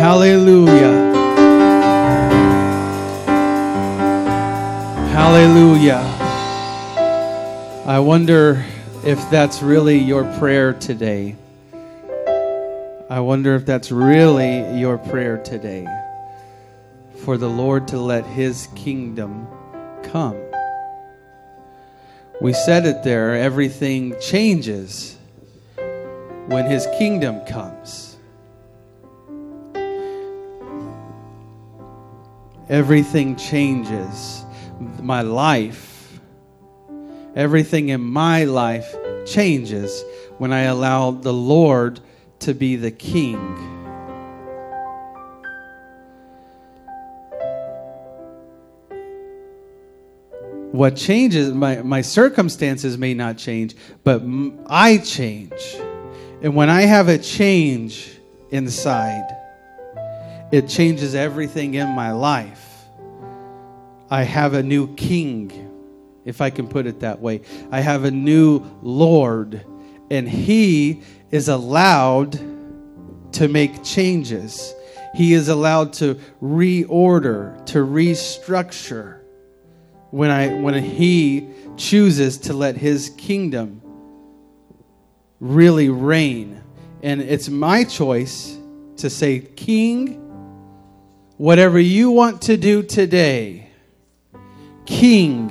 Hallelujah. Hallelujah. I wonder if that's really your prayer today. I wonder if that's really your prayer today for the Lord to let His kingdom come. We said it there everything changes when His kingdom comes. Everything changes. My life, everything in my life changes when I allow the Lord to be the king. What changes, my, my circumstances may not change, but I change. And when I have a change inside, it changes everything in my life. I have a new king, if I can put it that way. I have a new Lord, and He is allowed to make changes. He is allowed to reorder, to restructure when I when he chooses to let his kingdom really reign. And it's my choice to say, King, whatever you want to do today, King,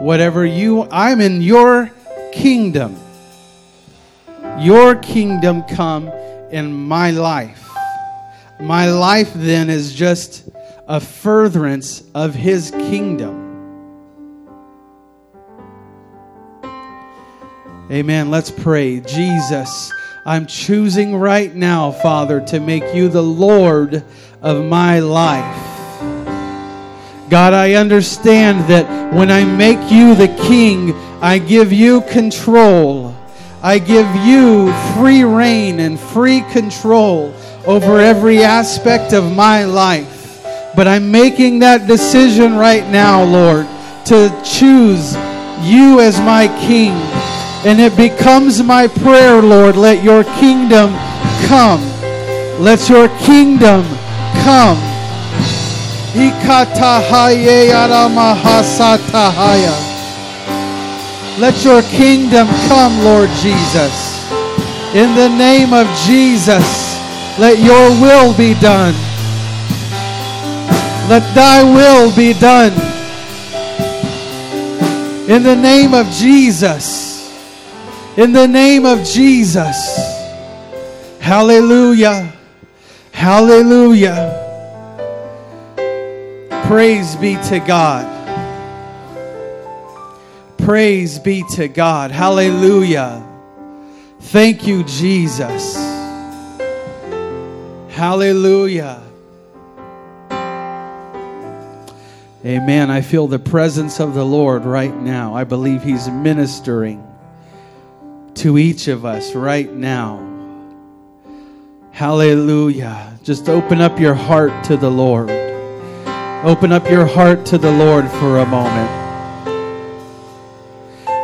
whatever you I'm in your kingdom. Your kingdom come in my life. My life then is just a furtherance of his kingdom. Amen. Let's pray. Jesus, I'm choosing right now, Father, to make you the Lord of my life. God, I understand that when I make you the king, I give you control. I give you free reign and free control over every aspect of my life. But I'm making that decision right now, Lord, to choose you as my king. And it becomes my prayer, Lord, let your kingdom come. Let your kingdom come. Let your kingdom come, Lord Jesus. In the name of Jesus, let your will be done. Let thy will be done. In the name of Jesus. In the name of Jesus. Hallelujah. Hallelujah. Praise be to God. Praise be to God. Hallelujah. Thank you, Jesus. Hallelujah. Amen. I feel the presence of the Lord right now. I believe He's ministering to each of us right now. Hallelujah. Just open up your heart to the Lord. Open up your heart to the Lord for a moment.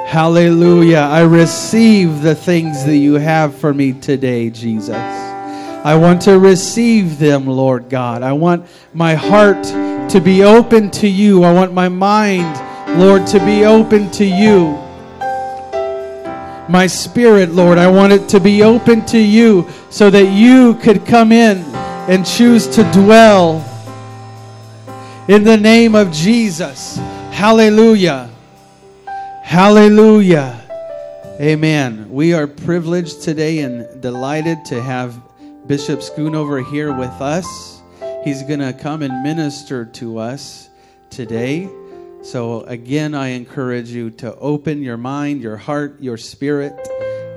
Hallelujah. I receive the things that you have for me today, Jesus. I want to receive them, Lord God. I want my heart to be open to you. I want my mind, Lord, to be open to you. My spirit, Lord, I want it to be open to you so that you could come in and choose to dwell in the name of Jesus. Hallelujah. Hallelujah. Amen. We are privileged today and delighted to have Bishop Schoonover here with us. He's going to come and minister to us today. So, again, I encourage you to open your mind, your heart, your spirit,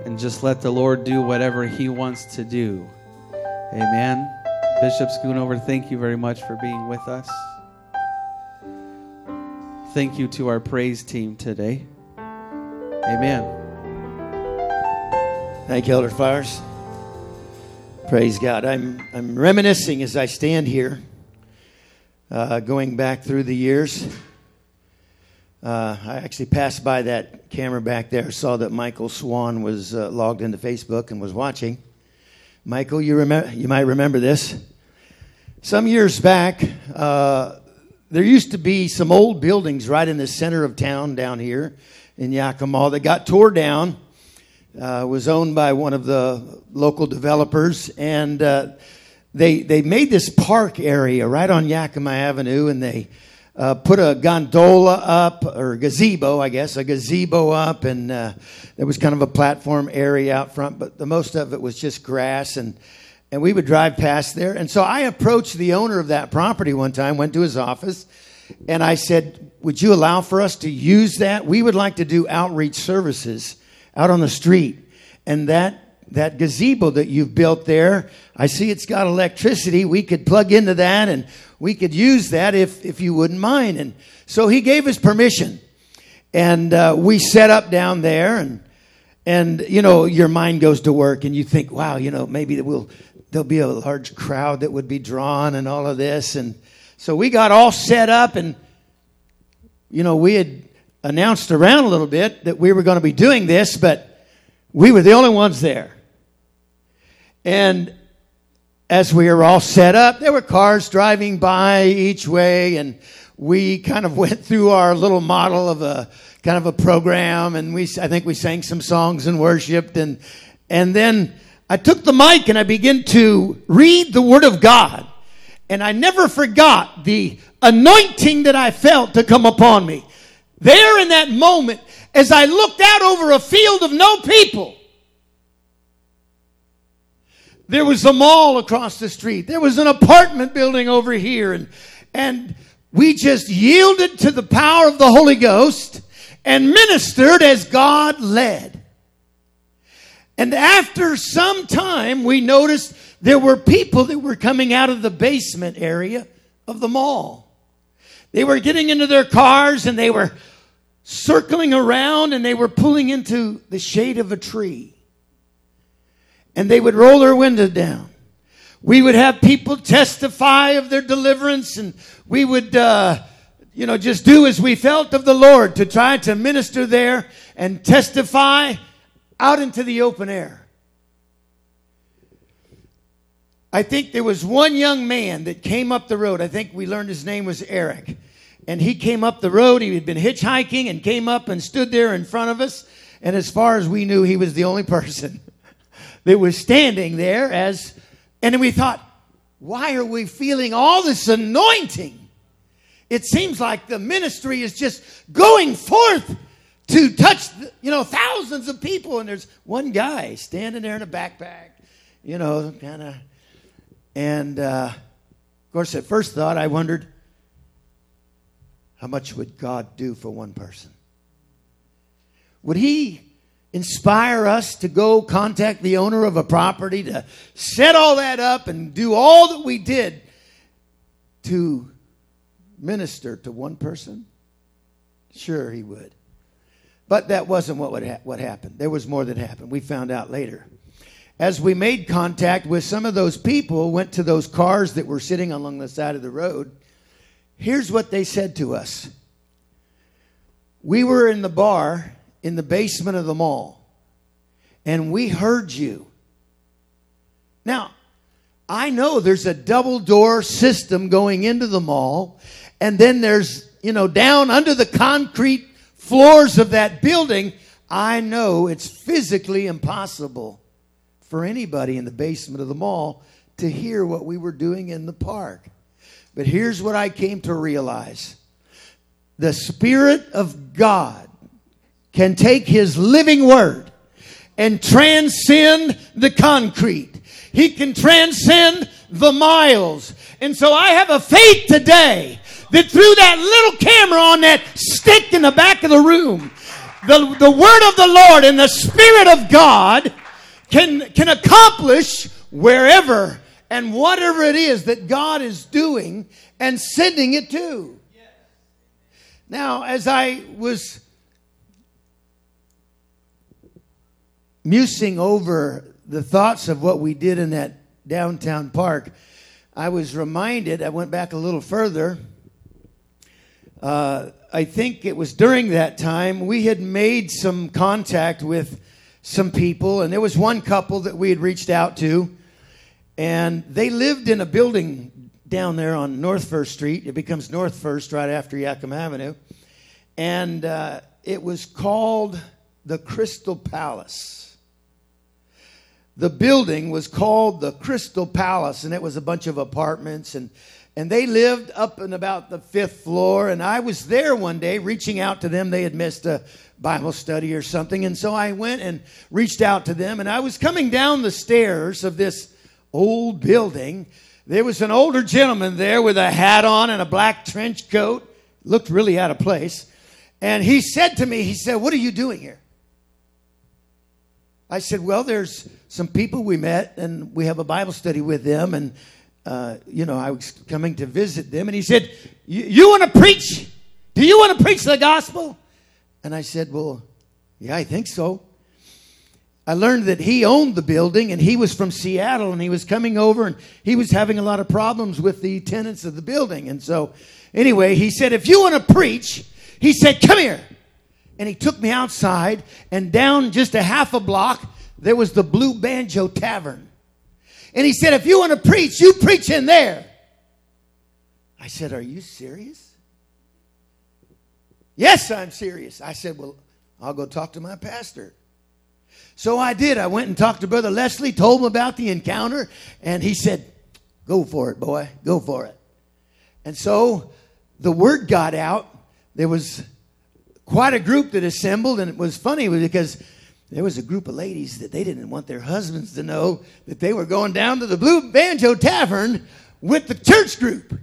and just let the Lord do whatever He wants to do. Amen. Bishop Schoonover, thank you very much for being with us. Thank you to our praise team today. Amen. Thank you, Elder Fires. Praise God. I'm, I'm reminiscing as I stand here, uh, going back through the years. Uh, I actually passed by that camera back there, saw that Michael Swan was uh, logged into Facebook and was watching. Michael, you, remember, you might remember this. Some years back, uh, there used to be some old buildings right in the center of town down here in Yakima that got tore down. Uh, was owned by one of the local developers, and uh, they they made this park area right on Yakima Avenue, and they uh, put a gondola up or gazebo, I guess, a gazebo up, and uh, there was kind of a platform area out front, but the most of it was just grass and. And we would drive past there. And so I approached the owner of that property one time, went to his office, and I said, Would you allow for us to use that? We would like to do outreach services out on the street. And that that gazebo that you've built there, I see it's got electricity. We could plug into that and we could use that if, if you wouldn't mind. And so he gave us permission. And uh, we set up down there and and you know your mind goes to work and you think wow you know maybe we'll there'll be a large crowd that would be drawn and all of this and so we got all set up and, you know, we had announced around a little bit that we were going to be doing this, but we were the only ones there. And as we were all set up, there were cars driving by each way, and we kind of went through our little model of a kind of a program, and we I think we sang some songs and worshipped, and and then I took the mic and I began to read the Word of God. And I never forgot the anointing that I felt to come upon me. There in that moment, as I looked out over a field of no people, there was a mall across the street. There was an apartment building over here. And, and we just yielded to the power of the Holy Ghost and ministered as God led. And after some time, we noticed there were people that were coming out of the basement area of the mall. They were getting into their cars and they were circling around and they were pulling into the shade of a tree. And they would roll their window down. We would have people testify of their deliverance and we would, uh, you know, just do as we felt of the Lord to try to minister there and testify out into the open air. I think there was one young man that came up the road. I think we learned his name was Eric. And he came up the road. He had been hitchhiking and came up and stood there in front of us. And as far as we knew, he was the only person that was standing there as, and we thought, why are we feeling all this anointing? It seems like the ministry is just going forth to touch, you know, thousands of people, and there's one guy standing there in a backpack, you know, kind of. And uh, of course, at first thought, I wondered, how much would God do for one person? Would He inspire us to go contact the owner of a property to set all that up and do all that we did to minister to one person? Sure, He would. But that wasn't what, ha- what happened. There was more that happened. We found out later. As we made contact with some of those people, went to those cars that were sitting along the side of the road, here's what they said to us. We were in the bar in the basement of the mall, and we heard you. Now, I know there's a double door system going into the mall, and then there's, you know, down under the concrete floors of that building, I know it's physically impossible for anybody in the basement of the mall to hear what we were doing in the park. But here's what I came to realize the Spirit of God can take His living word and transcend the concrete. He can transcend the miles. And so I have a faith today that through that little camera on that stick in the back of the room, the, the word of the Lord and the Spirit of God can, can accomplish wherever and whatever it is that God is doing and sending it to. Now, as I was musing over the thoughts of what we did in that downtown park, I was reminded, I went back a little further. Uh, I think it was during that time we had made some contact with some people, and there was one couple that we had reached out to And they lived in a building down there on North First Street. It becomes North First right after Yakima Avenue. And uh, it was called the Crystal Palace. The building was called the Crystal Palace, and it was a bunch of apartments. And, and they lived up in about the fifth floor. And I was there one day reaching out to them. They had missed a Bible study or something. And so I went and reached out to them. And I was coming down the stairs of this old building. There was an older gentleman there with a hat on and a black trench coat. Looked really out of place. And he said to me, he said, What are you doing here? I said, Well, there's some people we met and we have a Bible study with them. And, uh, you know, I was coming to visit them. And he said, You want to preach? Do you want to preach the gospel? And I said, Well, yeah, I think so. I learned that he owned the building and he was from Seattle and he was coming over and he was having a lot of problems with the tenants of the building. And so, anyway, he said, If you want to preach, he said, Come here. And he took me outside and down just a half a block, there was the Blue Banjo Tavern. And he said, If you want to preach, you preach in there. I said, Are you serious? Yes, I'm serious. I said, Well, I'll go talk to my pastor. So I did. I went and talked to Brother Leslie, told him about the encounter, and he said, Go for it, boy. Go for it. And so the word got out. There was quite a group that assembled, and it was funny because there was a group of ladies that they didn't want their husbands to know that they were going down to the Blue Banjo Tavern with the church group.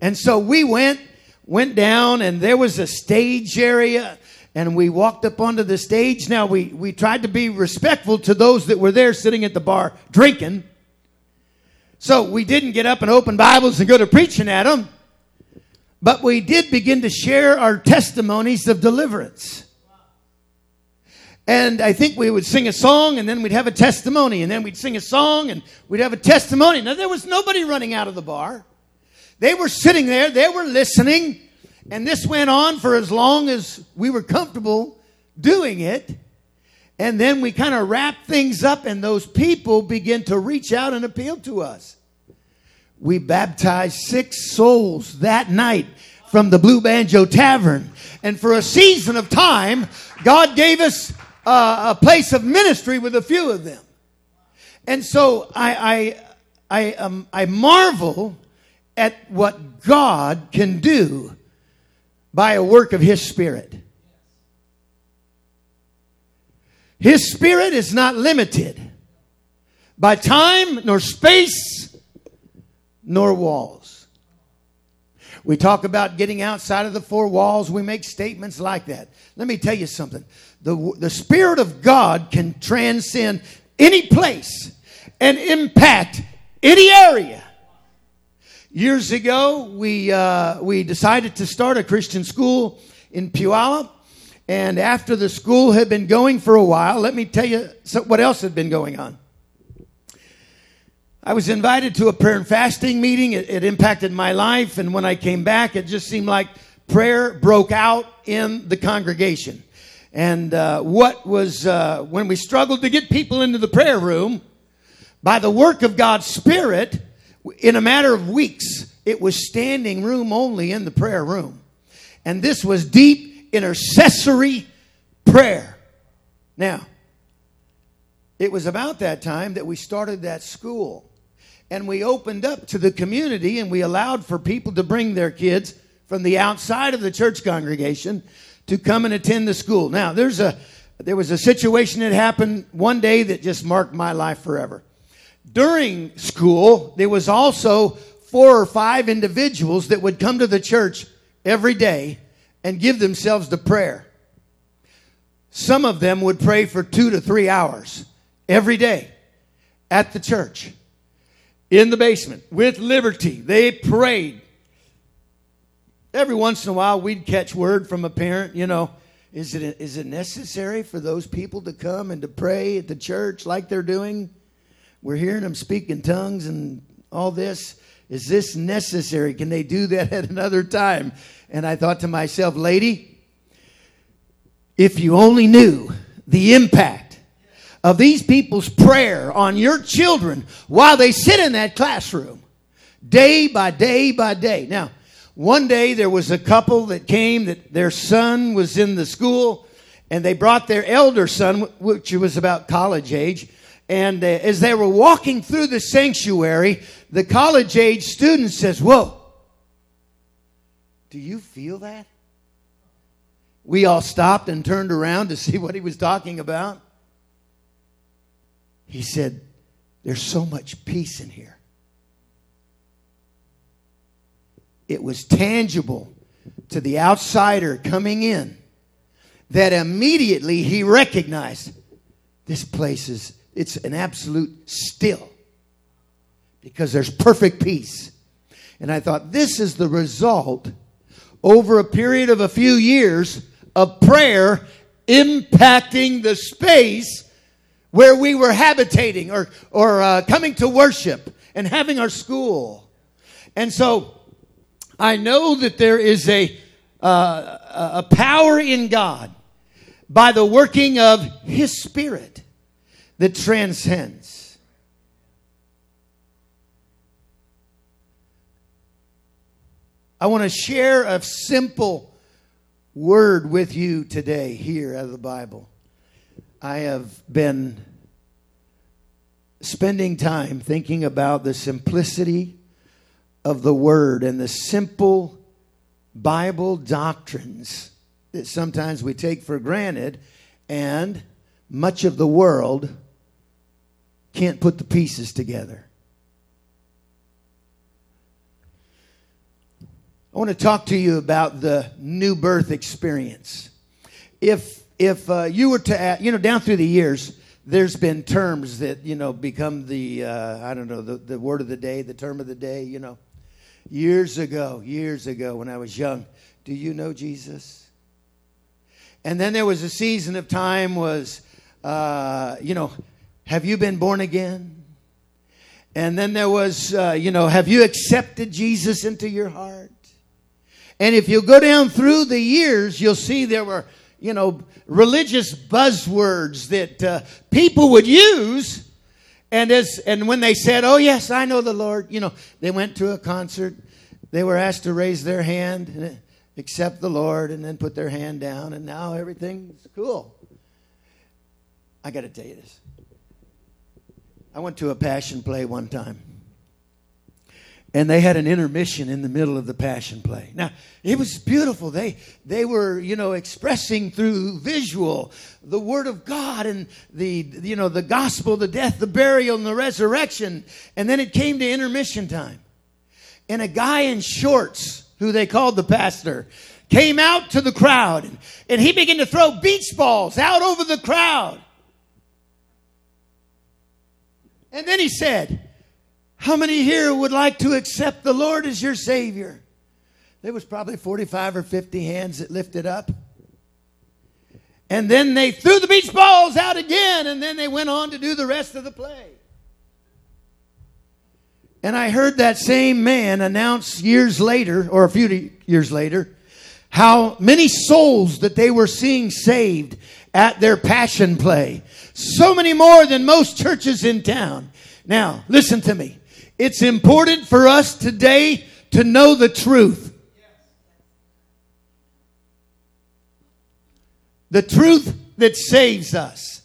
And so we went, went down, and there was a stage area and we walked up onto the stage. Now, we, we tried to be respectful to those that were there sitting at the bar drinking. So we didn't get up and open Bibles and go to preaching at them, but we did begin to share our testimonies of deliverance. And I think we would sing a song and then we'd have a testimony, and then we'd sing a song and we'd have a testimony. Now, there was nobody running out of the bar. They were sitting there, they were listening. And this went on for as long as we were comfortable doing it. And then we kind of wrapped things up, and those people begin to reach out and appeal to us. We baptized six souls that night from the Blue Banjo Tavern. And for a season of time, God gave us uh, a place of ministry with a few of them. And so I, I, I, um, I marvel at what God can do by a work of His Spirit. His Spirit is not limited by time, nor space, nor walls. We talk about getting outside of the four walls. We make statements like that. Let me tell you something. The, the Spirit of God can transcend any place and impact any area Years ago, we, uh, we decided to start a Christian school in Puyallup. And after the school had been going for a while, let me tell you what else had been going on. I was invited to a prayer and fasting meeting. It, it impacted my life. And when I came back, it just seemed like prayer broke out in the congregation. And uh, what was, uh, when we struggled to get people into the prayer room, by the work of God's Spirit, in a matter of weeks, it was standing room only in the prayer room. And this was deep intercessory prayer. Now, it was about that time that we started that school. And we opened up to the community and we allowed for people to bring their kids from the outside of the church congregation to come and attend the school. Now, there's a there was a situation that happened one day that just marked my life forever during school, there was also four or five individuals that would come to the church every day and give themselves to prayer. Some of them would pray for two to three hours every day at the church, in the basement, with liberty. They prayed. Every once in a while, we'd catch word from a parent, you know, is it, is it necessary for those people to come and to pray at the church like they're doing? We're hearing them speak in tongues and all this. Is this necessary? Can they do that at another time? And I thought to myself, lady, if you only knew the impact of these people's prayer on your children while they sit in that classroom, day by day by day. Now, one day there was a couple that came that their son was in the school and they brought their elder son, which was about college age. And uh, as they were walking through the sanctuary, the college age student says, Whoa, do you feel that? We all stopped and turned around to see what he was talking about. He said, There's so much peace in here. It was tangible to the outsider coming in that immediately he recognized this place is it's an absolute still because there's perfect peace. And I thought this is the result over a period of a few years of prayer impacting the space where we were habitating or, or uh, coming to worship and having our school. And so I know that there is a, uh, a power in God by the working of His Spirit that transcends. I want to share a simple word with you today here out of the Bible. I have been spending time thinking about the simplicity of the Word and the simple Bible doctrines that sometimes we take for granted, and much of the world can't put the pieces together. I want to talk to you about the new birth experience. If if uh, you were to, add, you know, down through the years, there's been terms that you know become the uh, I don't know the, the word of the day, the term of the day. You know, years ago, years ago when I was young, do you know Jesus? And then there was a season of time was, uh, you know, have you been born again? And then there was, uh, you know, have you accepted Jesus into your heart? And if you go down through the years, you'll see there were, you know, religious buzzwords that uh, people would use. And as and when they said, "Oh yes, I know the Lord," you know, they went to a concert. They were asked to raise their hand and accept the Lord, and then put their hand down, and now everything's cool. I got to tell you this. I went to a passion play one time. And they had an intermission in the middle of the passion play. Now it was beautiful. They they were you know expressing through visual the word of god and the you know the gospel the death the burial and the resurrection. And then it came to intermission time. And a guy in shorts who they called the pastor came out to the crowd. And, and he began to throw beach balls out over the crowd and then he said how many here would like to accept the Lord as your Savior? There was probably 45 or 50 hands that lifted up. And then they threw the beach balls out again, and then they went on to do the rest of the play. And I heard that same man announce years later, or a few years later, how many souls that they were seeing saved at their passion play. So many more than most churches in town. Now, listen to me. It's important for us today to know the truth. The truth that saves us.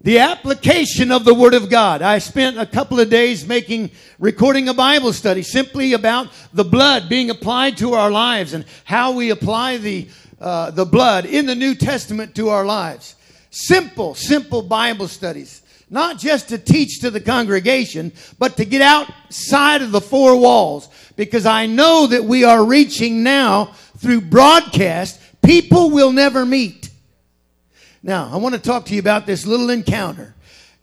The application of the Word of God. I spent a couple of days making, recording a Bible study simply about the blood being applied to our lives and how we apply the, uh, the blood in the New Testament to our lives. Simple, simple Bible studies not just to teach to the congregation, but to get outside of the four walls. Because I know that we are reaching now through broadcast people will never meet. Now, I want to talk to you about this little encounter.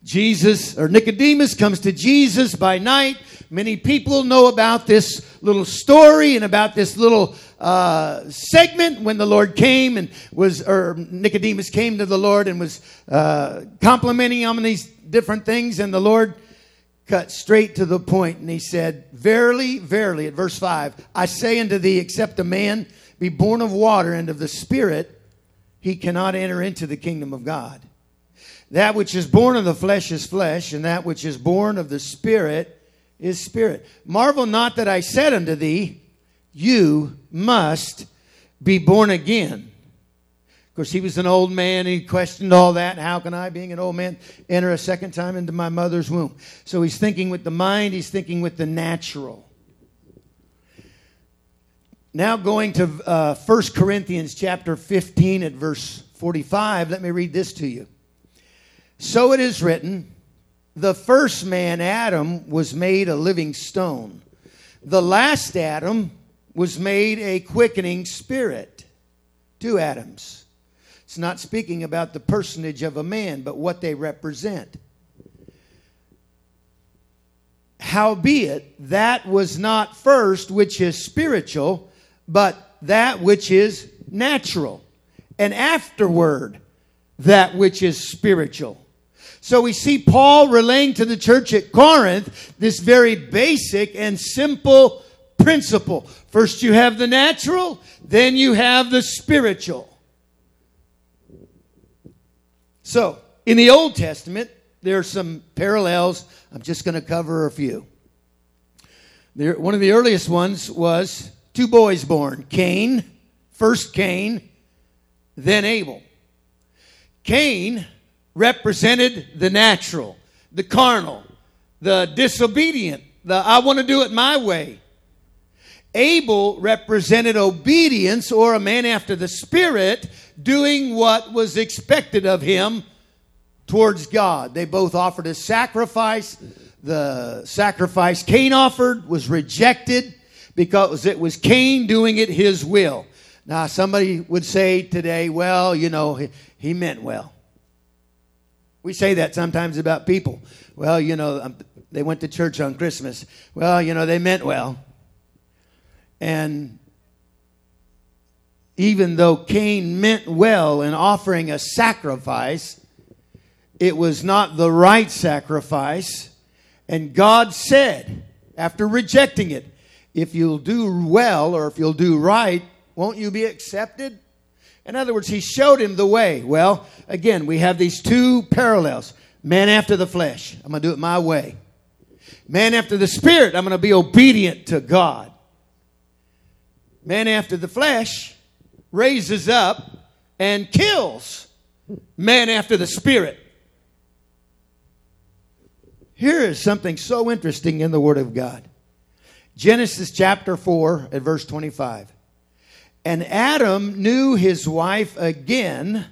Jesus, or Nicodemus comes to Jesus by night. Many people know about this little story and about this little uh, segment when the Lord came and was, or Nicodemus came to the Lord and was uh, complimenting him on these different things. And the Lord cut straight to the point and he said, Verily, verily, at verse 5, I say unto thee, except a man be born of water and of the Spirit, he cannot enter into the kingdom of God. That which is born of the flesh is flesh, and that which is born of the Spirit is spirit. Marvel not that I said unto thee, You must be born again. Of course, he was an old man. He questioned all that. How can I, being an old man, enter a second time into my mother's womb? So he's thinking with the mind, he's thinking with the natural. Now going to uh, 1 Corinthians chapter 15 at verse 45, let me read this to you. So it is written, the first man, Adam, was made a living stone. The last Adam was made a quickening spirit. Two Adams. It's not speaking about the personage of a man, but what they represent. Howbeit, that was not first which is spiritual, but that which is natural. And afterward, that which is spiritual. So we see Paul relaying to the church at Corinth this very basic and simple principle. First, you have the natural, then you have the spiritual. So, in the Old Testament, there are some parallels. I'm just going to cover a few. There, one of the earliest ones was two boys born Cain, first Cain, then Abel. Cain represented the natural, the carnal, the disobedient, the I want to do it my way. Abel represented obedience or a man after the Spirit doing what was expected of him towards God. They both offered a sacrifice. The sacrifice Cain offered was rejected because it was Cain doing it his will. Now, somebody would say today, well, you know, he, he meant well. We say that sometimes about people. Well, you know, um, they went to church on Christmas. Well, you know, they meant well. And even though Cain meant well in offering a sacrifice, it was not the right sacrifice. And God said, after rejecting it, if you'll do well or if you'll do right, won't you be accepted? In other words, he showed him the way. Well, again, we have these two parallels man after the flesh, I'm going to do it my way. Man after the spirit, I'm going to be obedient to God. Man after the flesh raises up and kills. Man after the spirit. Here is something so interesting in the Word of God Genesis chapter 4 at verse 25. And Adam knew his wife again,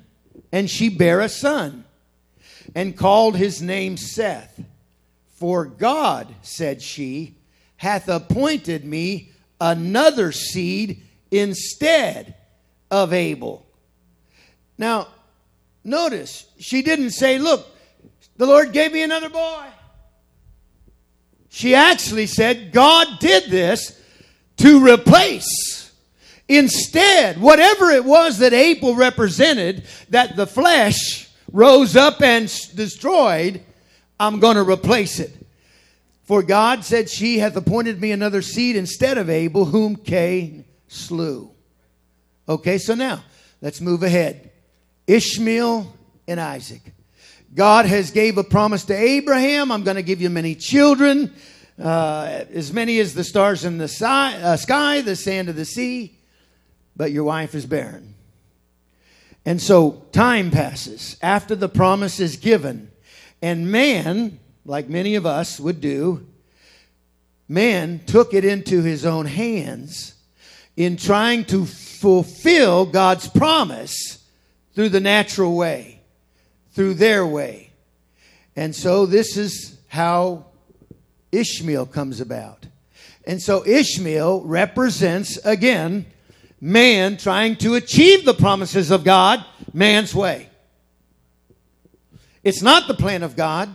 and she bare a son, and called his name Seth. For God, said she, hath appointed me another seed instead of Abel. Now, notice, she didn't say, Look, the Lord gave me another boy. She actually said, God did this to replace Instead, whatever it was that Abel represented, that the flesh rose up and destroyed, I'm going to replace it. For God said, She hath appointed me another seed instead of Abel, whom Cain slew. Okay, so now let's move ahead. Ishmael and Isaac. God has gave a promise to Abraham. I'm going to give you many children, uh, as many as the stars in the si- uh, sky, the sand of the sea but your wife is barren. And so time passes after the promise is given, and man, like many of us would do, man took it into his own hands in trying to fulfill God's promise through the natural way, through their way. And so this is how Ishmael comes about. And so Ishmael represents, again, man trying to achieve the promises of God man's way. It's not the plan of God,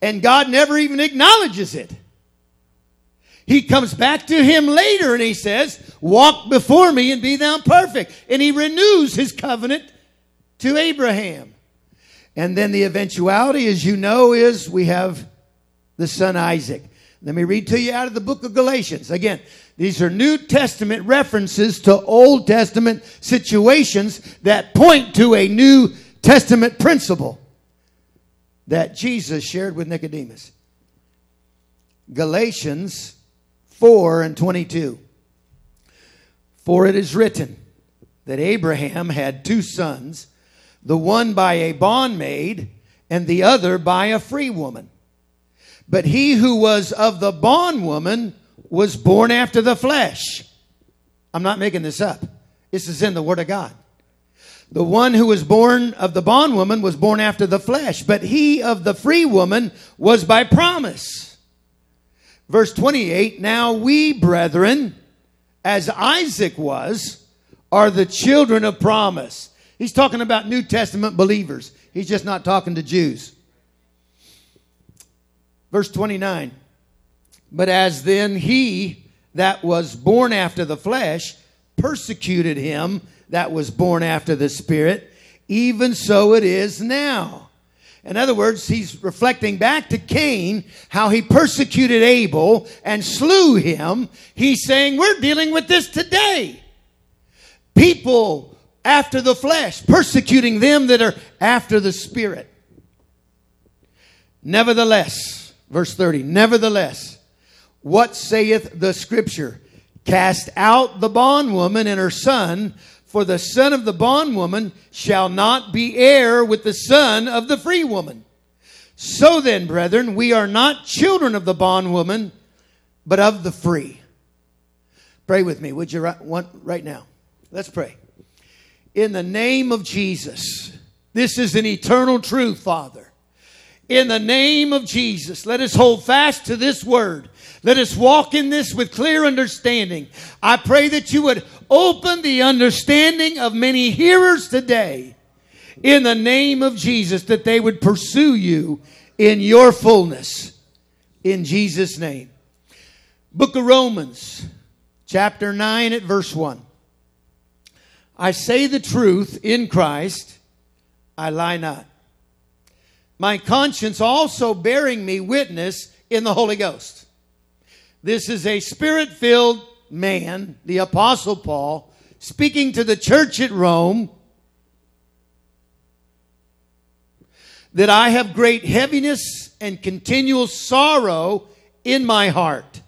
and God never even acknowledges it. He comes back to him later and he says, Walk before me and be thou perfect. And he renews his covenant to Abraham. And then the eventuality, as you know, is we have the son Isaac. Let me read to you out of the book of Galatians. Again, these are New Testament references to Old Testament situations that point to a New Testament principle. that Jesus shared with Nicodemus. Galatians 4 and 22. For it is written that Abraham had two sons, the one by a bondmaid and the other by a free woman. But he who was of the bondwoman was born after the flesh. I'm not making this up. This is in the Word of God. The one who was born of the bondwoman was born after the flesh, but he of the free woman was by promise. Verse 28 Now we, brethren, as Isaac was, are the children of promise. He's talking about New Testament believers. He's just not talking to Jews. Verse 29 But as then he that was born after the flesh persecuted him that was born after the Spirit, even so it is now. In other words, he's reflecting back to Cain, how he persecuted Abel and slew him. He's saying, We're dealing with this today. People after the flesh, persecuting them that are after the Spirit. Nevertheless, verse 30, nevertheless, what saith the Scripture? Cast out the bondwoman and her son, for the son of the bondwoman shall not be heir with the son of the free woman. So then, brethren, we are not children of the bondwoman, but of the free. Pray with me, would you, want right now? Let's pray. In the name of Jesus, this is an eternal truth, Father. In the name of Jesus, let us hold fast to this word. Let us walk in this with clear understanding. I pray that you would open the understanding of many hearers today in the name of Jesus, that they would pursue you in your fullness. In Jesus' name. Book of Romans, chapter 9, at verse 1. I say the truth in Christ, I lie not. My conscience also bearing me witness in the Holy Ghost. This is a spirit filled man, the Apostle Paul, speaking to the church at Rome, that I have great heaviness and continual sorrow in my heart.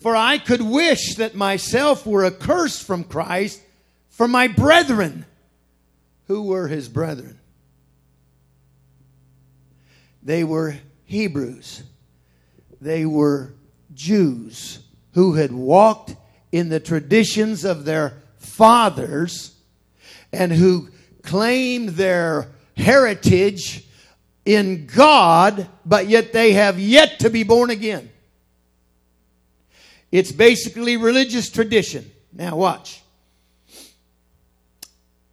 For I could wish that myself were accursed from Christ for my brethren. Who were his brethren? They were Hebrews. They were Jews who had walked in the traditions of their fathers and who claimed their heritage in God, but yet they have yet to be born again. It's basically religious tradition. Now, watch.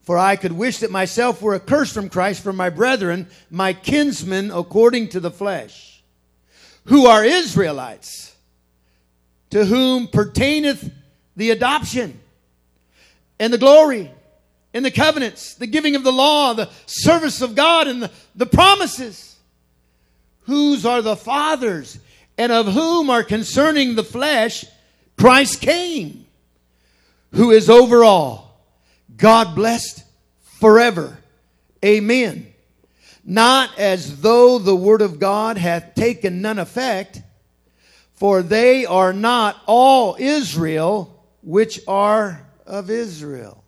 For I could wish that myself were accursed from Christ for my brethren, my kinsmen according to the flesh, who are Israelites to whom pertaineth the adoption and the glory and the covenants, the giving of the law, the service of God, and the, the promises. Whose are the fathers, and of whom are concerning the flesh Christ came, who is over all, God blessed forever. Amen. Not as though the word of God hath taken none effect for they are not all Israel which are of Israel.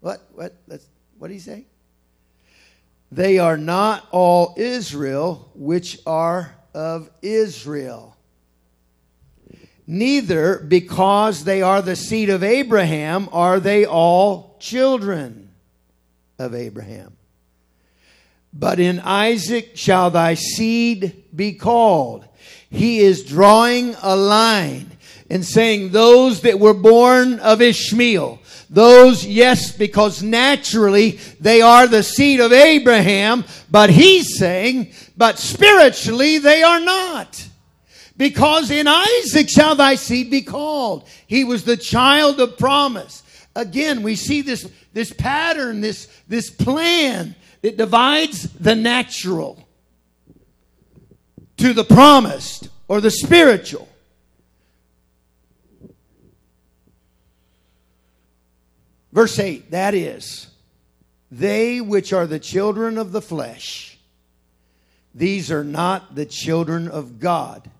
What? What? What did he say? They are not all Israel which are of Israel. Neither because they are the seed of Abraham are they all children of Abraham. But in Isaac shall thy seed be called he is drawing a line and saying those that were born of Ishmael, those, yes, because naturally they are the seed of Abraham, but he's saying, but spiritually they are not. Because in Isaac shall thy seed be called. He was the child of promise. Again, we see this, this pattern, this, this plan that divides the natural to the promised or the spiritual. Verse 8 that is, they which are the children of the flesh These are not the children of God.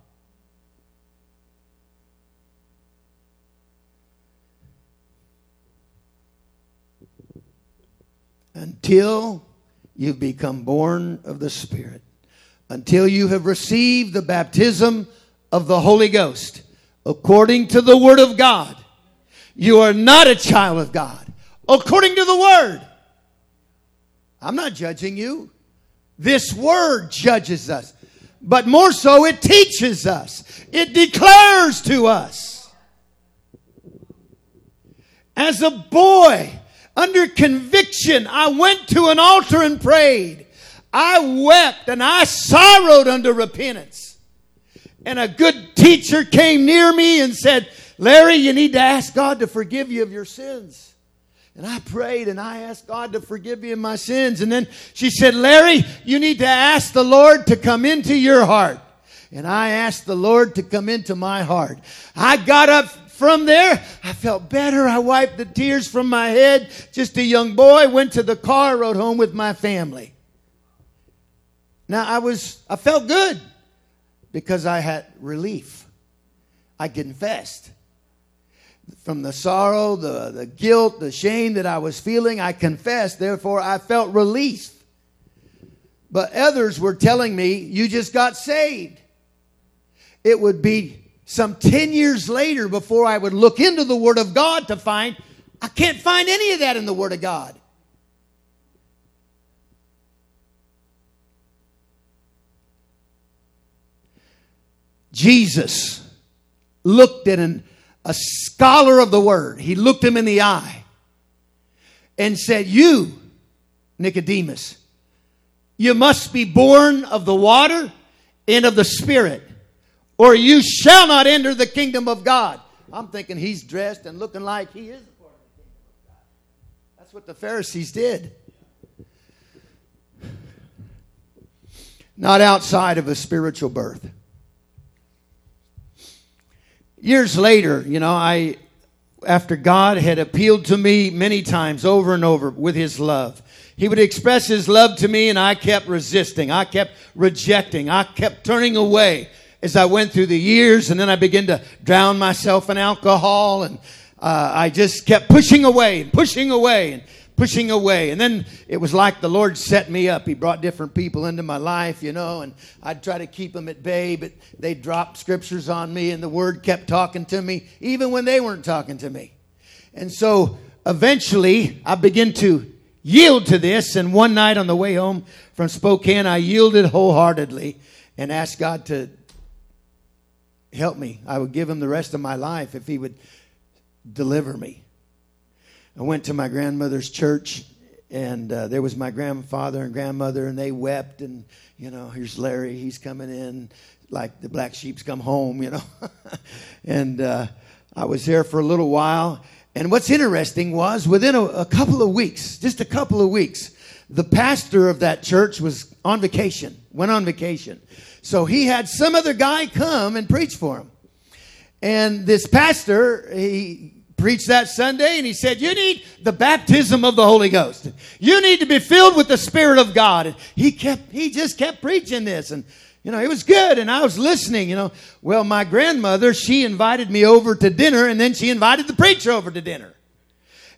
Until you've become born of the Spirit, until you have received the baptism of the Holy Ghost, according to the Word of God, you are not a child of God. According to the Word. I'm not judging you. This Word judges us. But more so, it teaches us, it declares to us. As a boy, under conviction, I went to an altar and prayed. I wept and I sorrowed under repentance. And a good teacher came near me and said, Larry, you need to ask God to forgive you of your sins. And I prayed and I asked God to forgive me of my sins. And then she said, Larry, you need to ask the Lord to come into your heart. And I asked the Lord to come into my heart. I got up from there. I felt better. I wiped the tears from my head. Just a young boy, went to the car, rode home with my family. Now I was, I felt good because I had relief. I confessed from the sorrow, the, the guilt, the shame that I was feeling, I confessed. Therefore, I felt released. But others were telling me, you just got saved. It would be some 10 years later before I would look into the Word of God to find, I can't find any of that in the Word of God. Jesus looked at an a scholar of the word, he looked him in the eye and said, You, Nicodemus, you must be born of the water and of the Spirit, or you shall not enter the kingdom of God. I'm thinking he's dressed and looking like he is a part of the kingdom of God. That's what the Pharisees did. Not outside of a spiritual birth years later, you know, I, after God had appealed to me many times over and over with his love, he would express his love to me and I kept resisting. I kept rejecting. I kept turning away as I went through the years and then I began to drown myself in alcohol and uh, I just kept pushing away and pushing away and pushing away. And then it was like the Lord set me up. He brought different people into my life, you know, and I'd try to keep them at bay, but they dropped scriptures on me and the word kept talking to me, even when they weren't talking to me. And so eventually I began to yield to this. And one night on the way home from Spokane, I yielded wholeheartedly and asked God to help me. I would give him the rest of my life if he would deliver me. I went to my grandmother's church, and uh, there was my grandfather and grandmother, and they wept. And you know, here's Larry, he's coming in like the black sheep's come home, you know. and uh, I was there for a little while. And what's interesting was within a, a couple of weeks, just a couple of weeks, the pastor of that church was on vacation, went on vacation. So he had some other guy come and preach for him. And this pastor, he preached that Sunday and he said, You need the baptism of the Holy Ghost. You need to be filled with the Spirit of God. And he kept, he just kept preaching this. And, you know, it was good. And I was listening, you know. Well, my grandmother, she invited me over to dinner and then she invited the preacher over to dinner.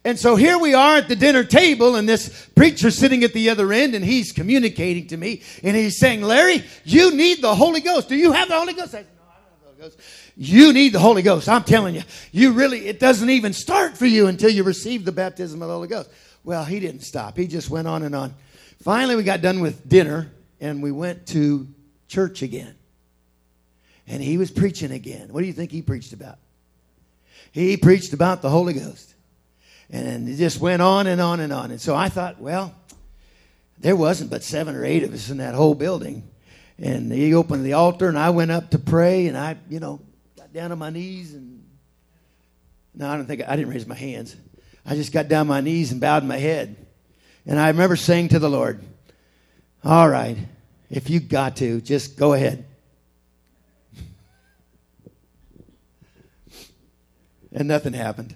And so here we are at the dinner table, and this preacher sitting at the other end, and he's communicating to me, and he's saying, Larry, you need the Holy Ghost. Do you have the Holy Ghost? I said, No, I don't have the Holy Ghost. You need the Holy Ghost. I'm telling you. You really, it doesn't even start for you until you receive the baptism of the Holy Ghost. Well, he didn't stop. He just went on and on. Finally, we got done with dinner and we went to church again. And he was preaching again. What do you think he preached about? He preached about the Holy Ghost. And it just went on and on and on. And so I thought, well, there wasn't but seven or eight of us in that whole building. And he opened the altar and I went up to pray and I, you know, got down on my knees and no, I don't think I didn't raise my hands. I just got down on my knees and bowed my head. And I remember saying to the Lord, All right, if you got to, just go ahead. and nothing happened.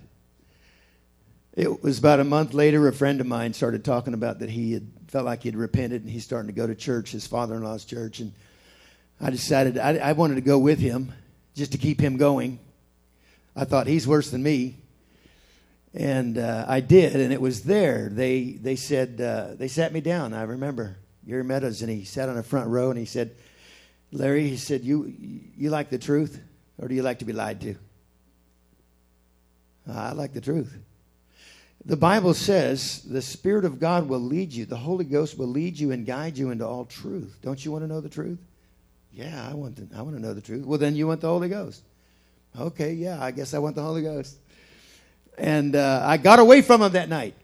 It was about a month later, a friend of mine started talking about that he had felt like he'd repented and he's starting to go to church, his father in law's church. And I decided I, I wanted to go with him just to keep him going. I thought he's worse than me. And uh, I did, and it was there. They, they said, uh, they sat me down. I remember Gary Meadows, and he sat on the front row and he said, Larry, he said, you, you like the truth, or do you like to be lied to? I like the truth. The Bible says the Spirit of God will lead you, the Holy Ghost will lead you and guide you into all truth. Don't you want to know the truth? Yeah, I want, to, I want to know the truth. Well, then you want the Holy Ghost. Okay, yeah, I guess I want the Holy Ghost. And uh, I got away from him that night.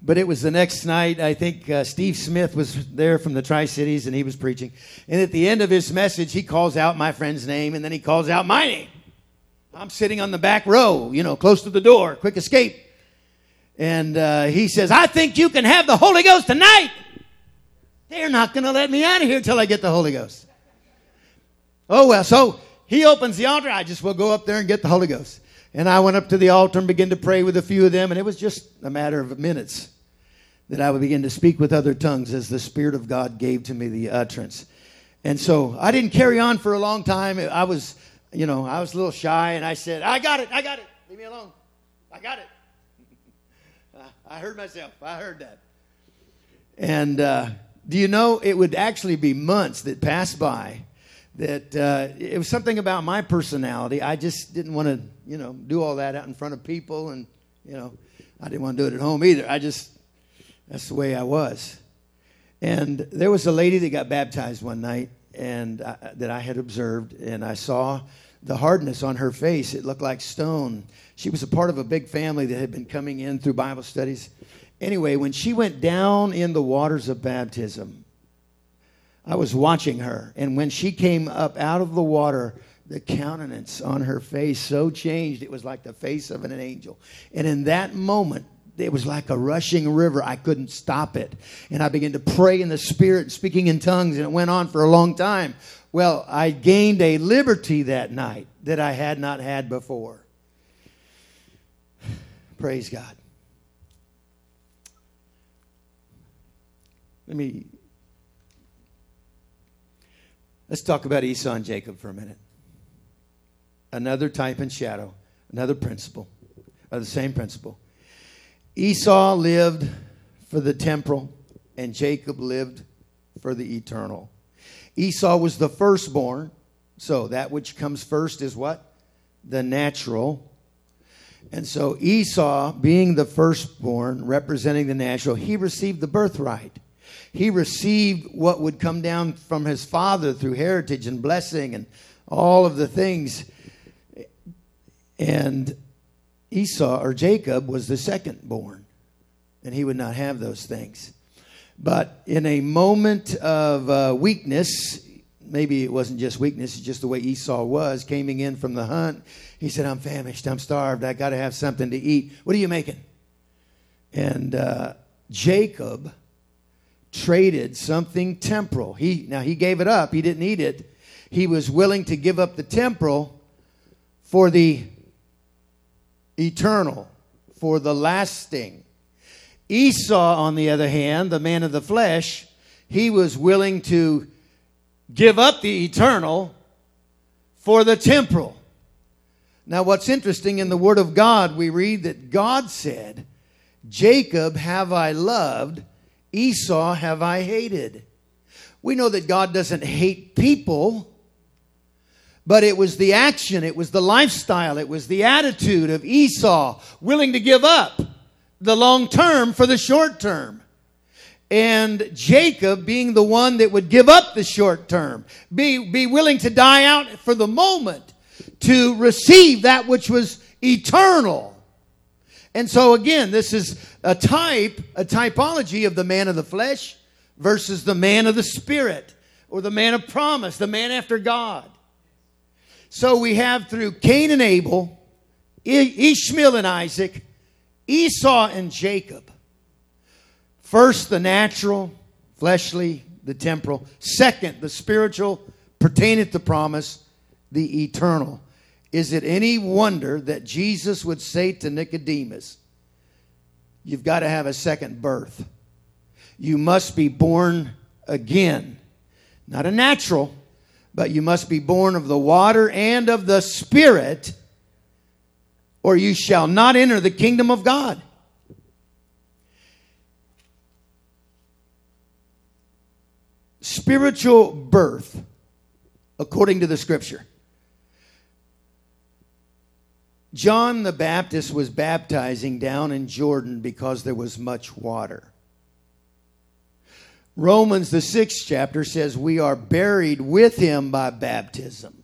But it was the next night. I think uh, Steve Smith was there from the Tri Cities and he was preaching. And at the end of his message, he calls out my friend's name and then he calls out my name. I'm sitting on the back row, you know, close to the door, quick escape. And uh, he says, I think you can have the Holy Ghost tonight. They're not going to let me out of here till I get the Holy Ghost. Oh, well, so he opens the altar. I just will go up there and get the Holy Ghost. And I went up to the altar and began to pray with a few of them. And it was just a matter of minutes that I would begin to speak with other tongues as the Spirit of God gave to me the utterance. And so I didn't carry on for a long time. I was you know, I was a little shy and I said, I got it, I got it, leave me alone. I got it. I heard myself, I heard that. And uh, do you know, it would actually be months that passed by that uh, it was something about my personality. I just didn't want to, you know, do all that out in front of people and, you know, I didn't want to do it at home either. I just, that's the way I was. And there was a lady that got baptized one night and uh, that I had observed, and I saw the hardness on her face. It looked like stone. She was a part of a big family that had been coming in through Bible studies. Anyway, when she went down in the waters of baptism, I was watching her, and when she came up out of the water, the countenance on her face so changed it was like the face of an angel. And in that moment, it was like a rushing river. I couldn't stop it. And I began to pray in the Spirit, speaking in tongues, and it went on for a long time. Well, I gained a liberty that night that I had not had before. Praise God. Let me let's talk about Esau and Jacob for a minute. Another type and shadow, another principle the same principle. Esau lived for the temporal, and Jacob lived for the eternal. Esau was the firstborn, so that which comes first is what? The natural. And so Esau, being the firstborn, representing the natural, he received the birthright. He received what would come down from his father through heritage and blessing and all of the things. And Esau or Jacob was the second born, and he would not have those things. But in a moment of uh, weakness, maybe it wasn't just weakness, it's just the way Esau was, coming in from the hunt, he said, I'm famished, I'm starved, I got to have something to eat. What are you making? And uh, Jacob traded something temporal. He now he gave it up. He didn't eat it. He was willing to give up the temporal for the eternal, for the lasting. Esau, on the other hand, the man of the flesh, he was willing to give up the eternal for the temporal. Now, what's interesting in the Word of God, we read that God said, Jacob have I loved, Esau have I hated. We know that God doesn't hate people, but it was the action, it was the lifestyle, it was the attitude of Esau willing to give up the long term for the short term. And Jacob being the one that would give up the short term, be, be willing to die out for the moment to receive that which was eternal. And so again, this is a type, a typology of the man of the flesh versus the man of the spirit or the man of promise, the man after God. So we have through Cain and Abel, Ishmael and Isaac, Esau and Jacob. First, the natural, fleshly, the temporal. Second, the spiritual, pertaineth to promise, the eternal. Is it any wonder that Jesus would say to Nicodemus, You've got to have a second birth? You must be born again. Not a natural, but you must be born of the water and of the Spirit, or you shall not enter the kingdom of God. Spiritual birth, according to the scripture. John the Baptist was baptizing down in Jordan because there was much water. Romans, the sixth chapter, says we are buried with him by baptism.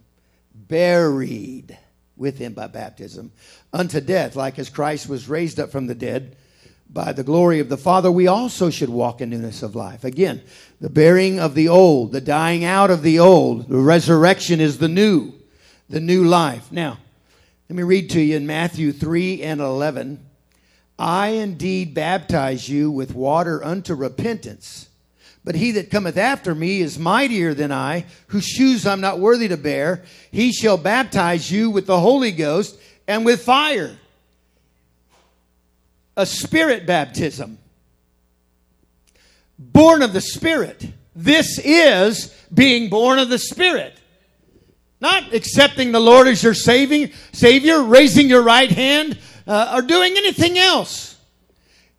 Buried with him by baptism unto death, like as Christ was raised up from the dead by the glory of the Father, we also should walk in newness of life. Again, the burying of the old, the dying out of the old, the resurrection is the new, the new life. Now, let me read to you in Matthew 3 and 11. I indeed baptize you with water unto repentance. But he that cometh after me is mightier than I, whose shoes I'm not worthy to bear. He shall baptize you with the Holy Ghost and with fire. A spirit baptism. Born of the Spirit. This is being born of the Spirit. Not accepting the Lord as your saving, Savior, raising your right hand, uh, or doing anything else.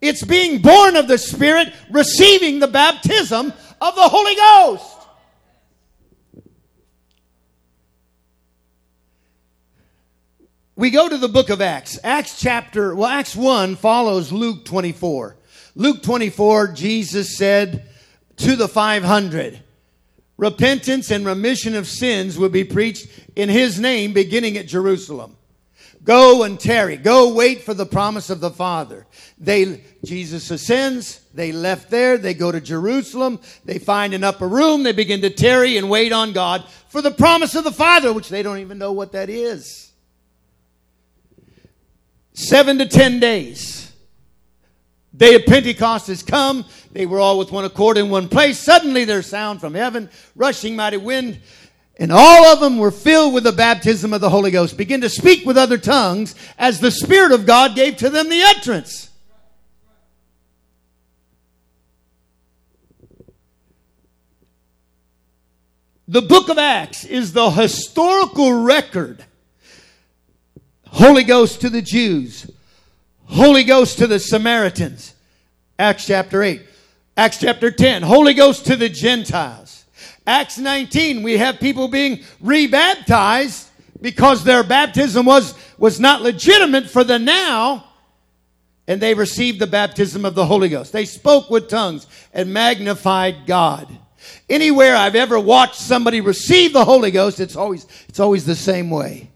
It's being born of the Spirit, receiving the baptism of the Holy Ghost. We go to the book of Acts. Acts chapter, well, Acts 1 follows Luke 24. Luke 24, Jesus said to the 500, repentance and remission of sins will be preached in his name beginning at Jerusalem. Go and tarry. Go wait for the promise of the Father. They, Jesus ascends. They left there. They go to Jerusalem. They find an upper room. They begin to tarry and wait on God for the promise of the Father, which they don't even know what that is. Seven to ten days. Day of Pentecost has come. They were all with one accord in one place. Suddenly there's sound from heaven, rushing mighty wind. And all of them were filled with the baptism of the Holy Ghost, begin to speak with other tongues as the Spirit of God gave to them the utterance. The book of Acts is the historical record. Holy Ghost to the Jews, Holy Ghost to the Samaritans. Acts chapter 8. Acts chapter 10. Holy Ghost to the Gentiles. Acts 19. We have people being rebaptized because their baptism was, was not legitimate for the now. And they received the baptism of the Holy Ghost. They spoke with tongues and magnified God. Anywhere I've ever watched somebody receive the Holy Ghost, it's always, it's always the same way.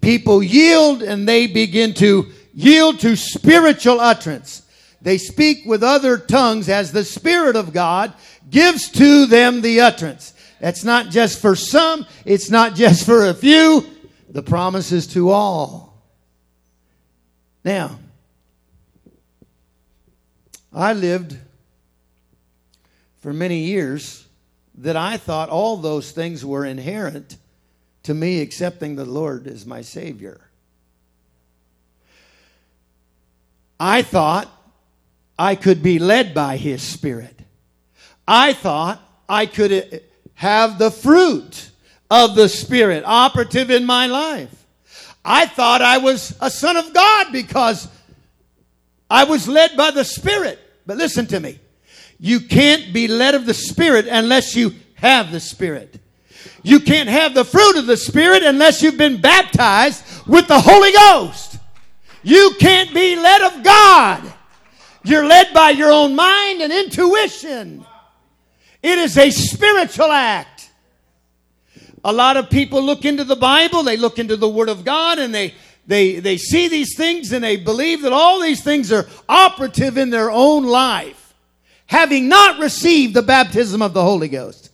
People yield and they begin to yield to spiritual utterance. They speak with other tongues as the Spirit of God gives to them the utterance. That's not just for some, it's not just for a few. The promise is to all. Now, I lived for many years that I thought all those things were inherent to me accepting the Lord as my Savior. I thought I could be led by His Spirit. I thought I could have the fruit of the Spirit operative in my life. I thought I was a son of God because I was led by the Spirit. But listen to me. You can't be led of the Spirit unless you have the Spirit. You can't have the fruit of the Spirit unless you've been baptized with the Holy Ghost. You can't be led of God. You're led by your own mind and intuition. It is a spiritual act. A lot of people look into the Bible, they look into the Word of God, and they, they, they see these things and they believe that all these things are operative in their own life, having not received the baptism of the Holy Ghost.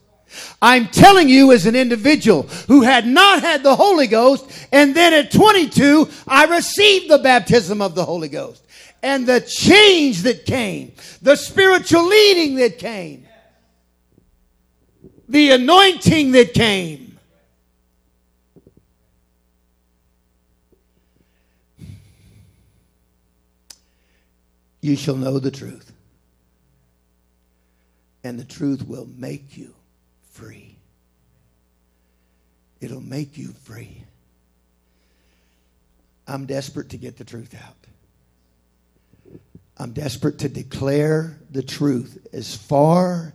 I'm telling you as an individual who had not had the Holy Ghost, and then at 22, I received the baptism of the Holy Ghost. And the change that came, the spiritual leading that came, the anointing that came. You shall know the truth, and the truth will make you free. It'll make you free. I'm desperate to get the truth out. I'm desperate to declare the truth as far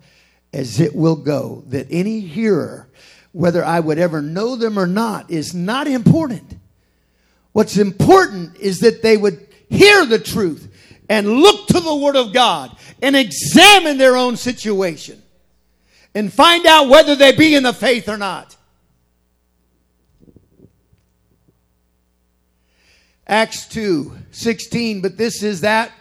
as it will go, that any hearer, whether I would ever know them or not, is not important. What's important is that they would hear the truth and look to the Word of God and examine their own situation and find out whether they be in the faith or not. Acts 2 16, but this is that.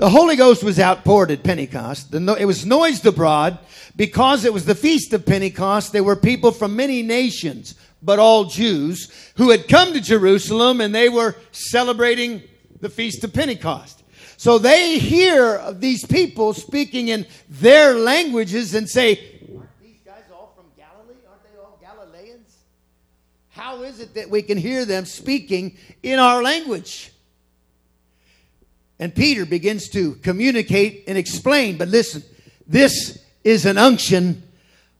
The Holy Ghost was outpoured at Pentecost. It was noised abroad because it was the feast of Pentecost. There were people from many nations, but all Jews, who had come to Jerusalem and they were celebrating the feast of Pentecost. So they hear these people speaking in their languages and say, Aren't these guys all from Galilee? Aren't they all Galileans? How is it that we can hear them speaking in our language? And Peter begins to communicate and explain. But listen, this is an unction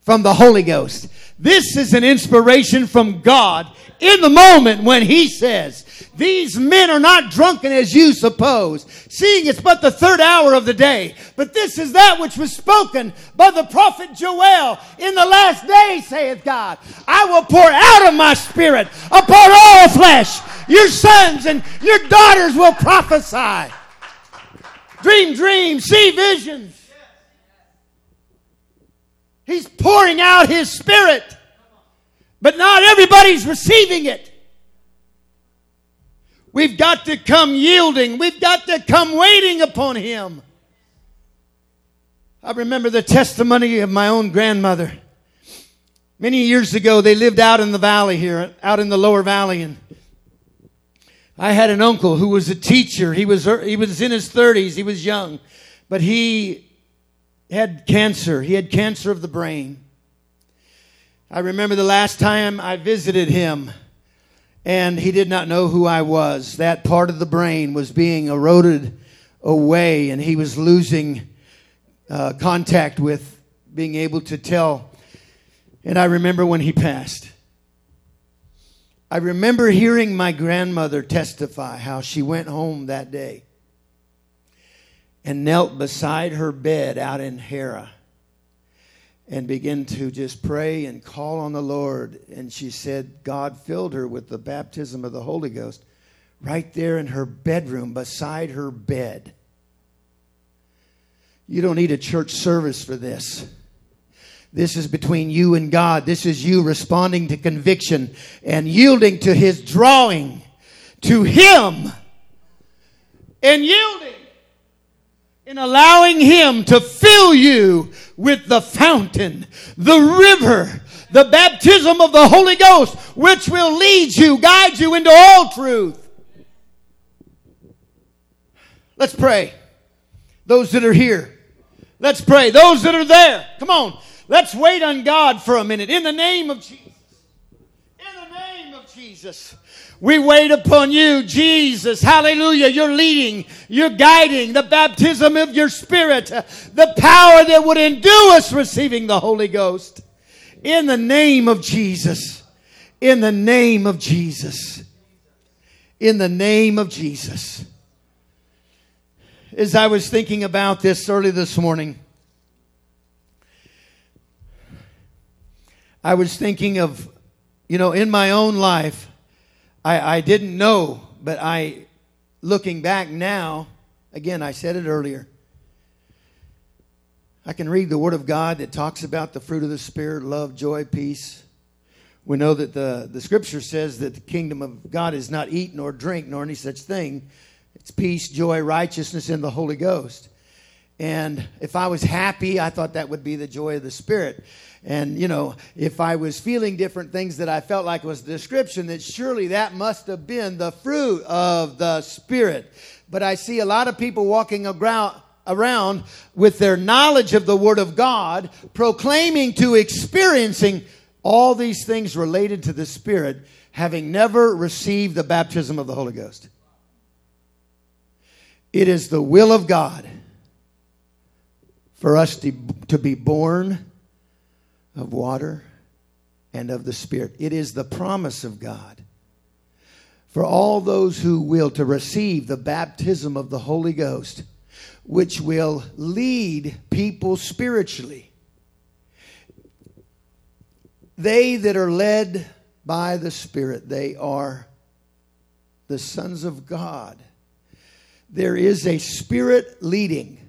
from the Holy Ghost. This is an inspiration from God in the moment when He says, These men are not drunken as you suppose, seeing it's but the third hour of the day. But this is that which was spoken by the prophet Joel in the last day, saith God. I will pour out of my spirit upon all flesh. Your sons and your daughters will prophesy. Dream dreams, see visions. He's pouring out His Spirit, but not everybody's receiving it. We've got to come yielding, we've got to come waiting upon Him. I remember the testimony of my own grandmother. Many years ago, they lived out in the valley here, out in the lower valley, and I had an uncle who was a teacher. He was, he was in his 30s, he was young, but he had cancer. He had cancer of the brain. I remember the last time I visited him, and he did not know who I was. That part of the brain was being eroded away, and he was losing uh, contact with being able to tell. And I remember when he passed. I remember hearing my grandmother testify how she went home that day and knelt beside her bed out in Harrah and began to just pray and call on the Lord. And she said God filled her with the baptism of the Holy Ghost right there in her bedroom beside her bed. You don't need a church service for this. This is between you and God. This is you responding to conviction and yielding to His drawing to Him and yielding and allowing Him to fill you with the fountain, the river, the baptism of the Holy Ghost, which will lead you, guide you into all truth. Let's pray. Those that are here, let's pray. Those that are there, come on. Let's wait on God for a minute. In the name of Jesus. In the name of Jesus. We wait upon you, Jesus. Hallelujah. You're leading, you're guiding the baptism of your spirit, the power that would endue us receiving the Holy Ghost. In the name of Jesus. In the name of Jesus. In the name of Jesus. As I was thinking about this early this morning, I was thinking of, you know, in my own life, I, I didn't know, but I, looking back now, again, I said it earlier. I can read the Word of God that talks about the fruit of the Spirit love, joy, peace. We know that the, the Scripture says that the kingdom of God is not eat nor drink nor any such thing. It's peace, joy, righteousness in the Holy Ghost. And if I was happy, I thought that would be the joy of the Spirit. And, you know, if I was feeling different things that I felt like was the description, that surely that must have been the fruit of the Spirit. But I see a lot of people walking around, around with their knowledge of the Word of God, proclaiming to experiencing all these things related to the Spirit, having never received the baptism of the Holy Ghost. It is the will of God for us to, to be born of water and of the Spirit. It is the promise of God for all those who will to receive the baptism of the Holy Ghost, which will lead people spiritually. They that are led by the Spirit, they are the sons of God. There is a spirit leading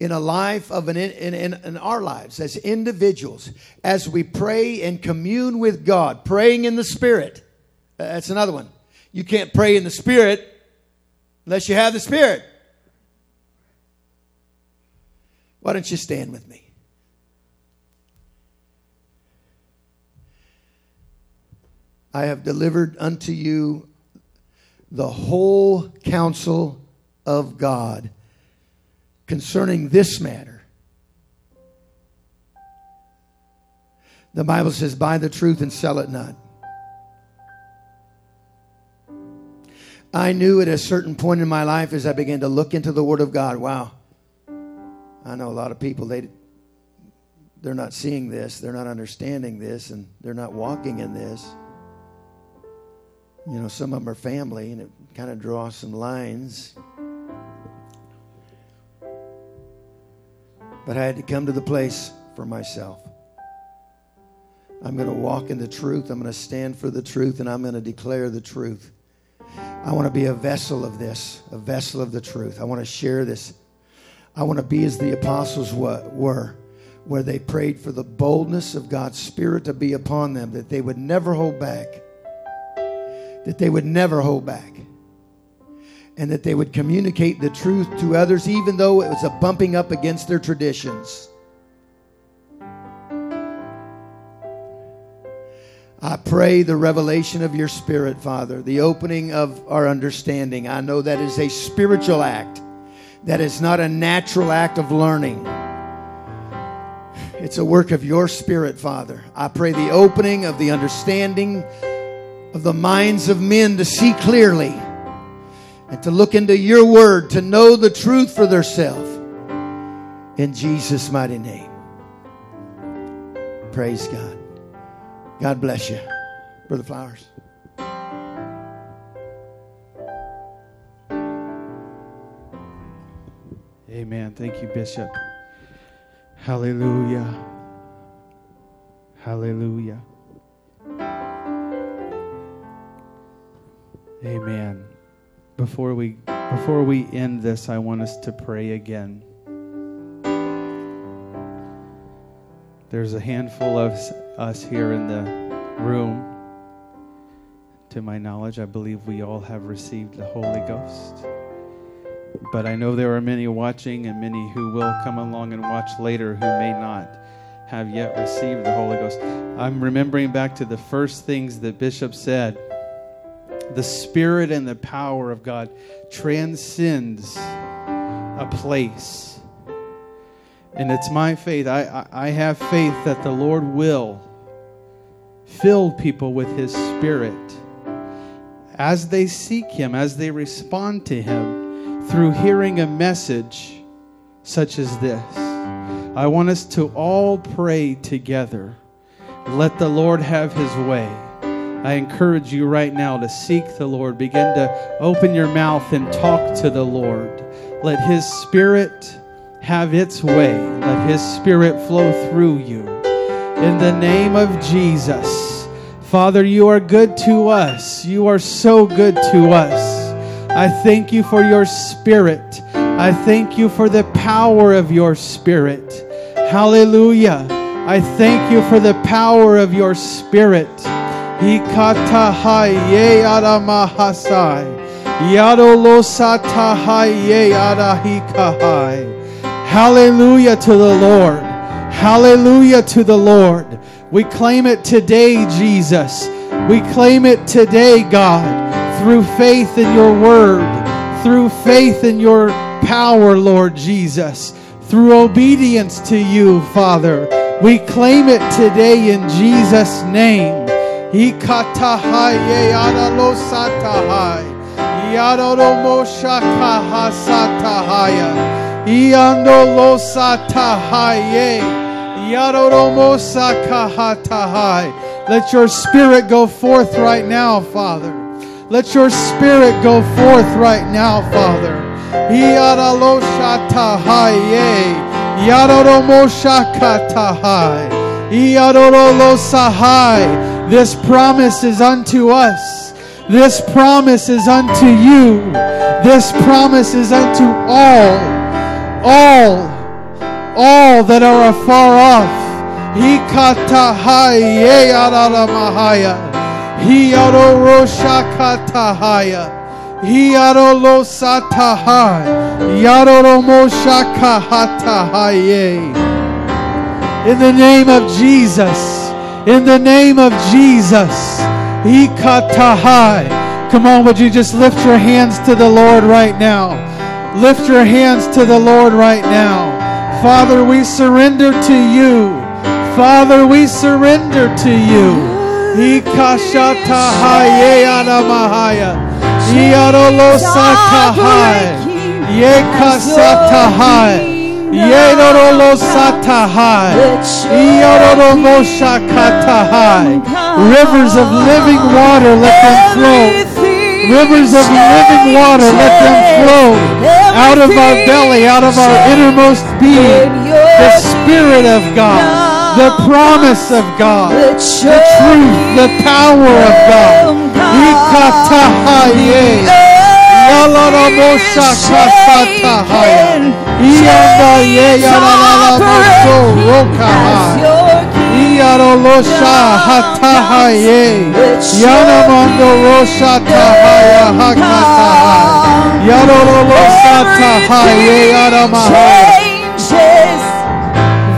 in a life of an in, in, in, our lives as individuals as we pray and commune with god praying in the spirit. Uh, that's another one. You can't pray in the spirit unless you have the spirit. Why don't you stand with me? I have delivered unto you the whole counsel of god concerning this matter. The Bible says, Buy the truth and sell it not. I knew at a certain point in my life as I began to look into the Word of God, wow, I know a lot of people, they, they're not seeing this, they're not understanding this, and they're not walking in this. You know, some of them are family, and it kind of draws some lines. But I had to come to the place for myself. I'm going to walk in the truth. I'm going to stand for the truth and I'm going to declare the truth. I want to be a vessel of this, a vessel of the truth. I want to share this. I want to be as the apostles were, where they prayed for the boldness of God's Spirit to be upon them, that they would never hold back. That they would never hold back and that they would communicate the truth to others, even though it was a bumping up against their traditions. I pray the revelation of your spirit, Father, the opening of our understanding. I know that is a spiritual act, that is not a natural act of learning. It's a work of your spirit, Father. I pray the opening of the understanding of the minds of men to see clearly and to look into your word, to know the truth for themselves. In Jesus' mighty name. Praise God. God bless you. Brother Flowers. Amen. Thank you, Bishop. Hallelujah. Hallelujah. Amen. Before we before we end this, I want us to pray again. There's a handful of us here in the room. To my knowledge, I believe we all have received the Holy Ghost. But I know there are many watching and many who will come along and watch later who may not have yet received the Holy Ghost. I'm remembering back to the first things that Bishop said the spirit and the power of God transcends a place. And it's my faith. I, I, have faith that the Lord will fill people with His Spirit as they seek Him, as they respond to Him through hearing a message such as this. I want us to all pray together. Let the Lord have His way. I encourage you right now to seek the Lord. Begin to open your mouth and talk to the Lord. Let His Spirit have its way. Let His Spirit flow through you. In the name of Jesus. Father, you are good to us. You are so good to us. I thank you for your Spirit. I thank you for the power of your Spirit. Hallelujah. I thank you for the power of your Spirit. Hikatahai ye aramahasai. Yadolosatahai ye arahikahai. Hallelujah to the Lord. Hallelujah to the Lord. We claim it today, Jesus. We claim it today, God, through faith in your word, through faith in your power, Lord Jesus, through obedience to you, Father. We claim it today in Jesus' name. Ikatahaye aralo satahai. Yaroro moshakaha satahaya. Iando Losatahaye. Yaroromosakahatahai. Let your spirit go forth right now, Father. Let your spirit go forth right now, Father. Yaraloshatahaye. Yaroromoshakatahai. Yarorolosahai. This promise is unto us. This promise is unto you. This promise is unto all, all, all that are afar off. Hikatahai yeyararamahaya. Hiyaroroshakatahaya. In the name of Jesus. In the name of Jesus. Ikatahai. Come on, would you just lift your hands to the Lord right now? Lift your hands to the Lord right now. Father, we surrender to you. Father, we surrender to you. Ikashatahaye anamahaya. Iarolosatahai. Yekasatahai. Yenorolosatahai. Iorolomoshakatahai. Rivers of living water, let them flow. Rivers of living water, let them flow out of our belly, out of our innermost being. The Spirit of God, the promise of God, the truth, the power of God. Iyarolosha hatahaye. Yanamando rosha tahaya hakatahai. Yarololosa tahaye yaramahai. changes.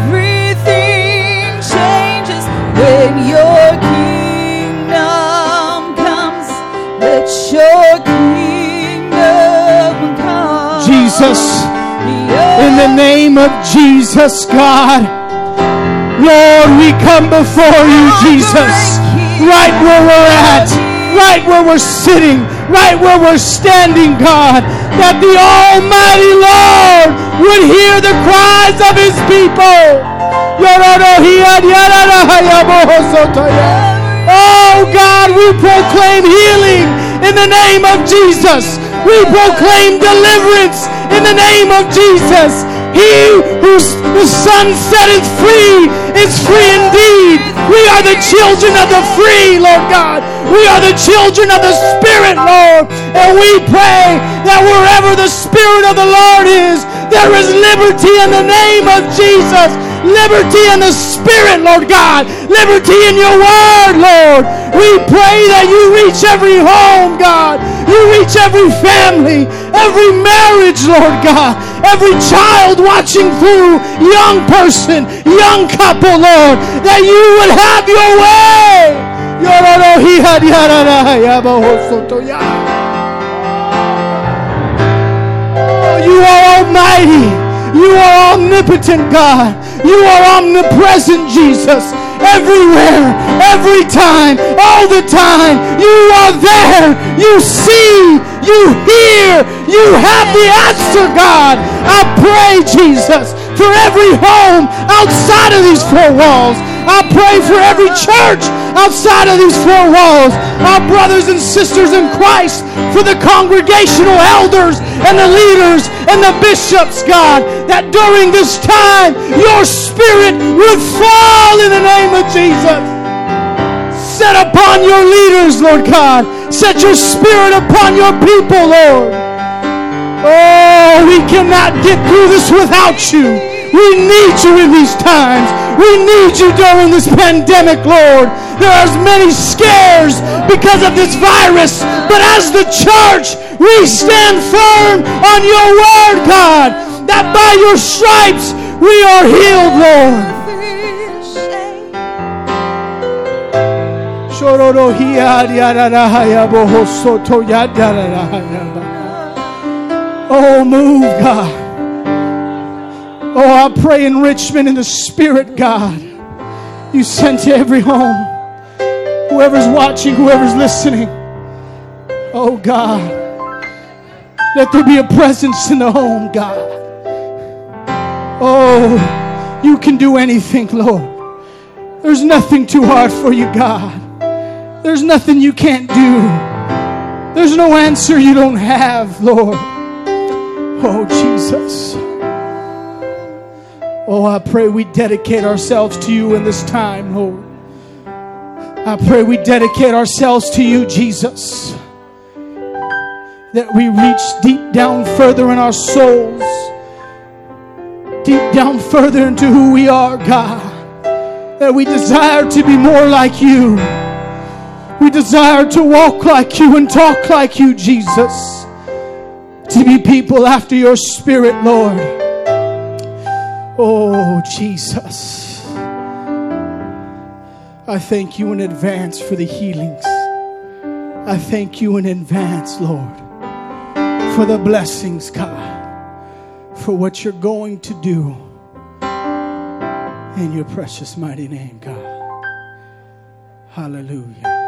Everything changes when your kingdom comes. Let your Jesus, in the name of Jesus, God. Lord, we come before you, Jesus, right where we're at, right where we're sitting, right where we're standing, God, that the Almighty Lord would hear the cries of his people. Oh God, we proclaim healing in the name of Jesus. We proclaim deliverance in the name of Jesus. He whose the Son setteth free is free indeed. We are the children of the free, Lord God. We are the children of the Spirit, Lord. And we pray that wherever the Spirit of the Lord is, there is liberty in the name of Jesus. Liberty in the Spirit, Lord God. Liberty in your word, Lord. We pray that you reach every home, God. You reach every family, every marriage, Lord God. Every child watching through, young person, young couple, Lord. That you would have your way. Oh, you are almighty. You are omnipotent, God. You are omnipresent, Jesus. Everywhere, every time, all the time. You are there. You see. You hear. You have the answer, God. I pray, Jesus, for every home outside of these four walls. Pray for every church outside of these four walls. Our brothers and sisters in Christ, for the congregational elders and the leaders and the bishops, God, that during this time your spirit would fall in the name of Jesus. Set upon your leaders, Lord God. Set your spirit upon your people, Lord. Oh, we cannot get through this without you. We need you in these times. We need you during this pandemic, Lord. There are many scares because of this virus, but as the church, we stand firm on your word, God, that by your stripes we are healed, Lord. Oh, move, God. Oh, I pray enrichment in the Spirit, God. You sent to every home. Whoever's watching, whoever's listening. Oh, God. Let there be a presence in the home, God. Oh, you can do anything, Lord. There's nothing too hard for you, God. There's nothing you can't do. There's no answer you don't have, Lord. Oh, Jesus. Oh, I pray we dedicate ourselves to you in this time, Lord. I pray we dedicate ourselves to you, Jesus. That we reach deep down further in our souls, deep down further into who we are, God. That we desire to be more like you. We desire to walk like you and talk like you, Jesus. To be people after your spirit, Lord. Oh, Jesus. I thank you in advance for the healings. I thank you in advance, Lord, for the blessings, God, for what you're going to do. In your precious mighty name, God. Hallelujah.